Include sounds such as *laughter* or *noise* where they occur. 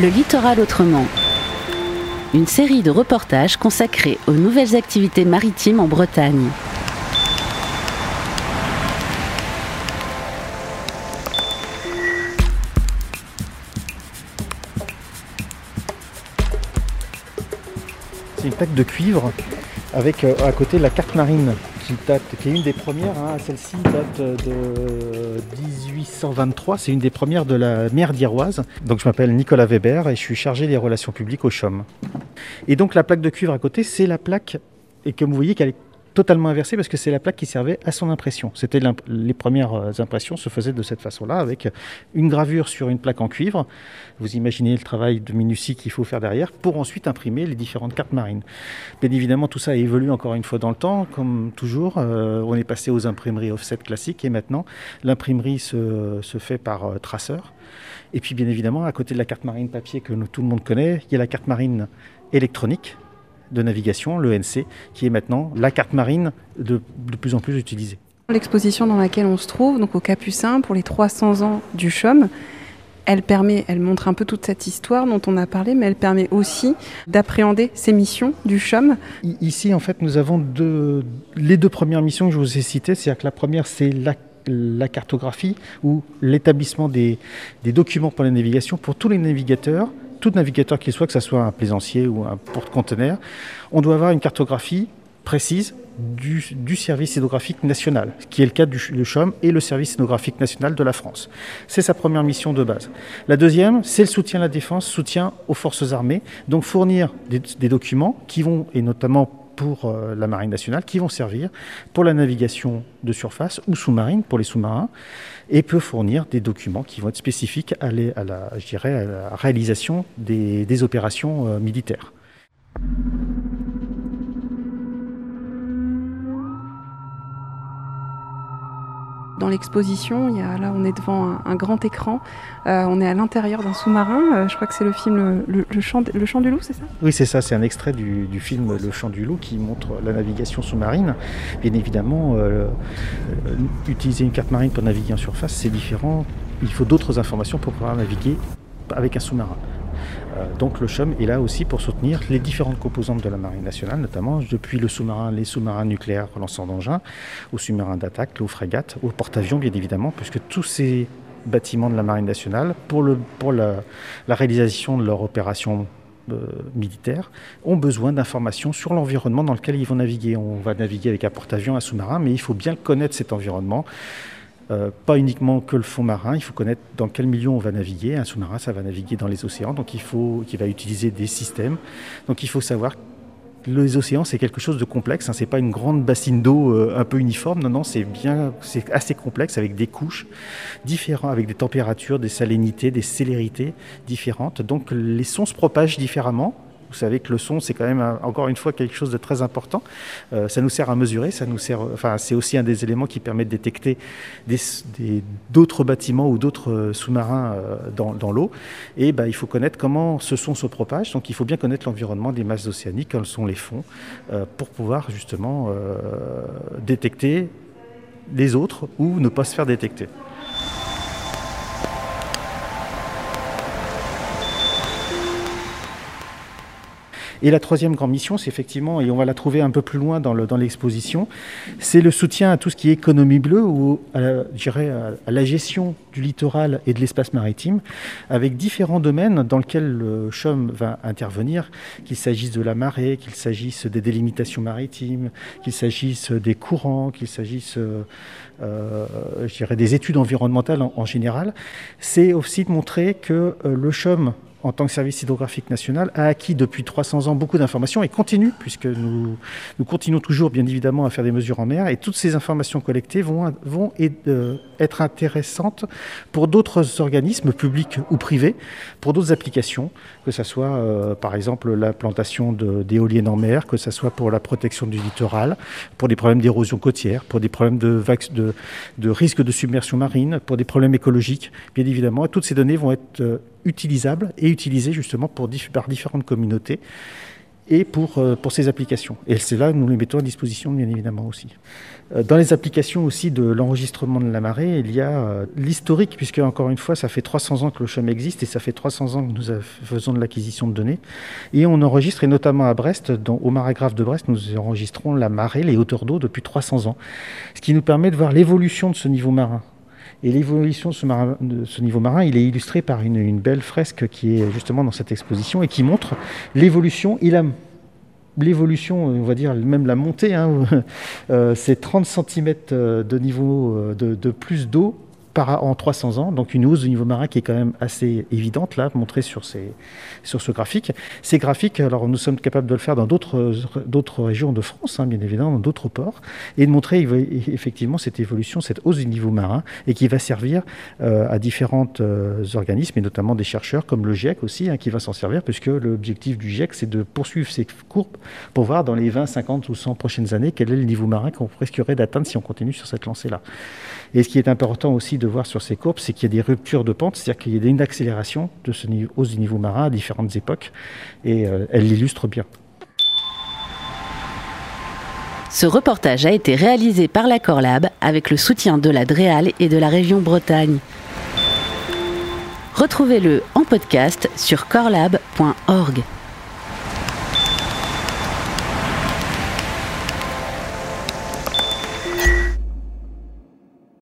Le littoral autrement. Une série de reportages consacrés aux nouvelles activités maritimes en Bretagne. C'est une plaque de cuivre avec euh, à côté la carte marine qui, est une des premières. hein. Celle-ci date de 1823. C'est une des premières de la mer d'Iroise. Donc je m'appelle Nicolas Weber et je suis chargé des relations publiques au CHOM. Et donc la plaque de cuivre à côté, c'est la plaque et comme vous voyez qu'elle est totalement inversée parce que c'est la plaque qui servait à son impression. C'était les premières euh, impressions se faisaient de cette façon-là avec une gravure sur une plaque en cuivre. Vous imaginez le travail de minutie qu'il faut faire derrière pour ensuite imprimer les différentes cartes marines. Bien évidemment, tout ça a évolué encore une fois dans le temps, comme toujours. Euh, on est passé aux imprimeries offset classiques et maintenant l'imprimerie se, fait par euh, traceur. Et puis bien évidemment, à côté de la carte marine papier que tout le monde connaît, il y a la carte marine électronique de navigation, l'ENC, qui est maintenant la carte marine de, de plus en plus utilisée. L'exposition dans laquelle on se trouve, donc au Capucin, pour les 300 ans du CHOM, elle permet, elle montre un peu toute cette histoire dont on a parlé, mais elle permet aussi d'appréhender ces missions du CHOM. I- Ici, en fait, nous avons deux, les deux premières missions que je vous ai citées. C'est-à-dire que la première, c'est la, la cartographie ou l'établissement des, des documents pour la navigation pour tous les navigateurs, tout navigateur qu'il soit, que ce soit un plaisancier ou un porte-conteneur. On doit avoir une cartographie précise du, service hydrographique national, qui est le cas du, ch- du CHOM et le service hydrographique national de la France. C'est sa première mission de base. La deuxième, c'est le soutien à la défense, soutien aux forces armées, donc fournir des documents qui vont, et notamment pour euh, la marine nationale, qui vont servir pour la navigation de surface ou sous-marine pour les sous-marins, et peut fournir des documents qui vont être spécifiques à, la, réalisation des, des opérations euh, militaires. Dans l'exposition, là, on est devant un, grand écran. Euh, on est à l'intérieur d'un sous-marin. Euh, je crois que c'est le film le, le- chant, du loup, c'est ça? Oui, c'est ça, c'est un extrait du, film Le Chant du Loup qui montre la navigation sous-marine. Bien évidemment, euh, utiliser une carte marine pour naviguer en surface, c'est différent. Il faut d'autres informations pour pouvoir naviguer avec un sous-marin. Euh, donc le CHUM est là aussi pour soutenir les différentes composantes de la marine nationale, notamment depuis le sous-marin, les sous-marins nucléaires relançant d'engins, aux sous-marins d'attaque, aux frégates, aux porte-avions bien évidemment, puisque tous ces bâtiments de la marine nationale, pour, la réalisation de leur opération euh, militaires ont besoin d'informations sur l'environnement dans lequel ils vont naviguer. On va naviguer avec un porte-avions, un sous-marin, mais il faut bien connaître cet environnement. Euh, pas uniquement que le fond marin, il faut connaître dans quel milieu on va naviguer. Un sous-marin, ça va naviguer dans les océans, donc il faut, qui va utiliser des systèmes. Donc il faut savoir les océans, c'est quelque chose de complexe. Hein, c'est pas une grande bassine d'eau euh, un peu uniforme. Non, non, c'est bien, c'est assez complexe avec des couches différentes, avec des températures, des salinités, des célérités différentes. Donc les sons se propagent différemment. Vous savez que le son, c'est quand même un- encore une fois quelque chose de très important. Euh, ça nous sert à mesurer, ça nous sert, enfin, c'est aussi un des éléments qui permet de détecter d'autres bâtiments ou d'autres euh, sous-marins euh, dans, l'eau. Et ben, il faut connaître comment ce son se propage. Donc, il faut bien connaître l'environnement des masses océaniques, quels sont les fonds, euh, pour pouvoir justement euh, détecter les autres ou ne pas se faire détecter. Et la troisième grande mission, c'est effectivement, et on va la trouver un peu plus loin dans le- dans l'exposition, c'est le soutien à tout ce qui est économie bleue ou à la, à- la gestion du littoral et de l'espace maritime, avec différents domaines dans lesquels le CHOM va intervenir, qu'il s'agisse de la marée, qu'il s'agisse des délimitations maritimes, qu'il s'agisse des courants, qu'il s'agisse, euh, euh, des études environnementales en, en général. C'est aussi de montrer que euh, le CHOM en tant que service hydrographique national, a acquis depuis 300 ans beaucoup d'informations et continue, puisque nous, nous continuons toujours, bien évidemment, à faire des mesures en mer. Et toutes ces informations collectées vont, vont euh, être intéressantes pour d'autres organismes, publics ou privés, pour d'autres applications, que ce soit, euh, par exemple, la plantation de- d'éoliennes en mer, que ce soit pour la protection du littoral, pour des problèmes d'érosion côtière, pour des problèmes de, de risque de submersion marine, pour des problèmes écologiques, bien évidemment. Et toutes ces données vont être euh, utilisables et utilisées justement pour, par différentes communautés et pour, euh, pour ces applications. Et c'est là que nous les mettons à disposition, bien évidemment aussi. Euh, dans les applications aussi de l'enregistrement de la marée, il y a euh, l'historique, puisque encore une fois, ça fait 300 ans que le CHUM existe et ça fait 300 ans que nous faisons de l'acquisition de données. Et on enregistre, et notamment à Brest, au marégraphe de Brest, nous enregistrons la marée, les hauteurs d'eau depuis 300 ans. Ce qui nous permet de voir l'évolution de ce niveau marin. Et l'évolution de, ce, niveau marin, il est illustré par une, belle fresque qui est justement dans cette exposition et qui montre l'évolution. A l'évolution, on va dire même la montée, hein, *laughs* euh, c'est 30 cm euh, de niveau euh, de plus d'eau en 300 ans, donc une hausse du niveau marin qui est quand même assez évidente, là, montrée sur, ces, sur ce graphique. Ces graphiques, alors nous sommes capables de le faire dans d'autres régions de France, hein, bien évidemment, dans d'autres ports, et de montrer effectivement cette évolution, cette hausse du niveau marin, et qui va servir euh, à différents euh, organismes, et notamment des chercheurs comme le GIEC aussi, hein, qui va s'en servir, puisque l'objectif du GIEC, c'est de poursuivre ces courbes pour voir dans les 20, 50 ou 100 prochaines années quel est le niveau marin qu'on risquerait d'atteindre si on continue sur cette lancée-là. Et ce qui est important de voir sur ces courbes, c'est qu'il y a des ruptures de pente, c'est-à-dire qu'il y a une accélération de ce niveau, du niveau marin à différentes époques, et euh, elle l'illustre bien. Ce reportage a été réalisé par la Corlab avec le soutien de la DREAL et de la région Bretagne. Retrouvez-le en podcast sur corlab.org.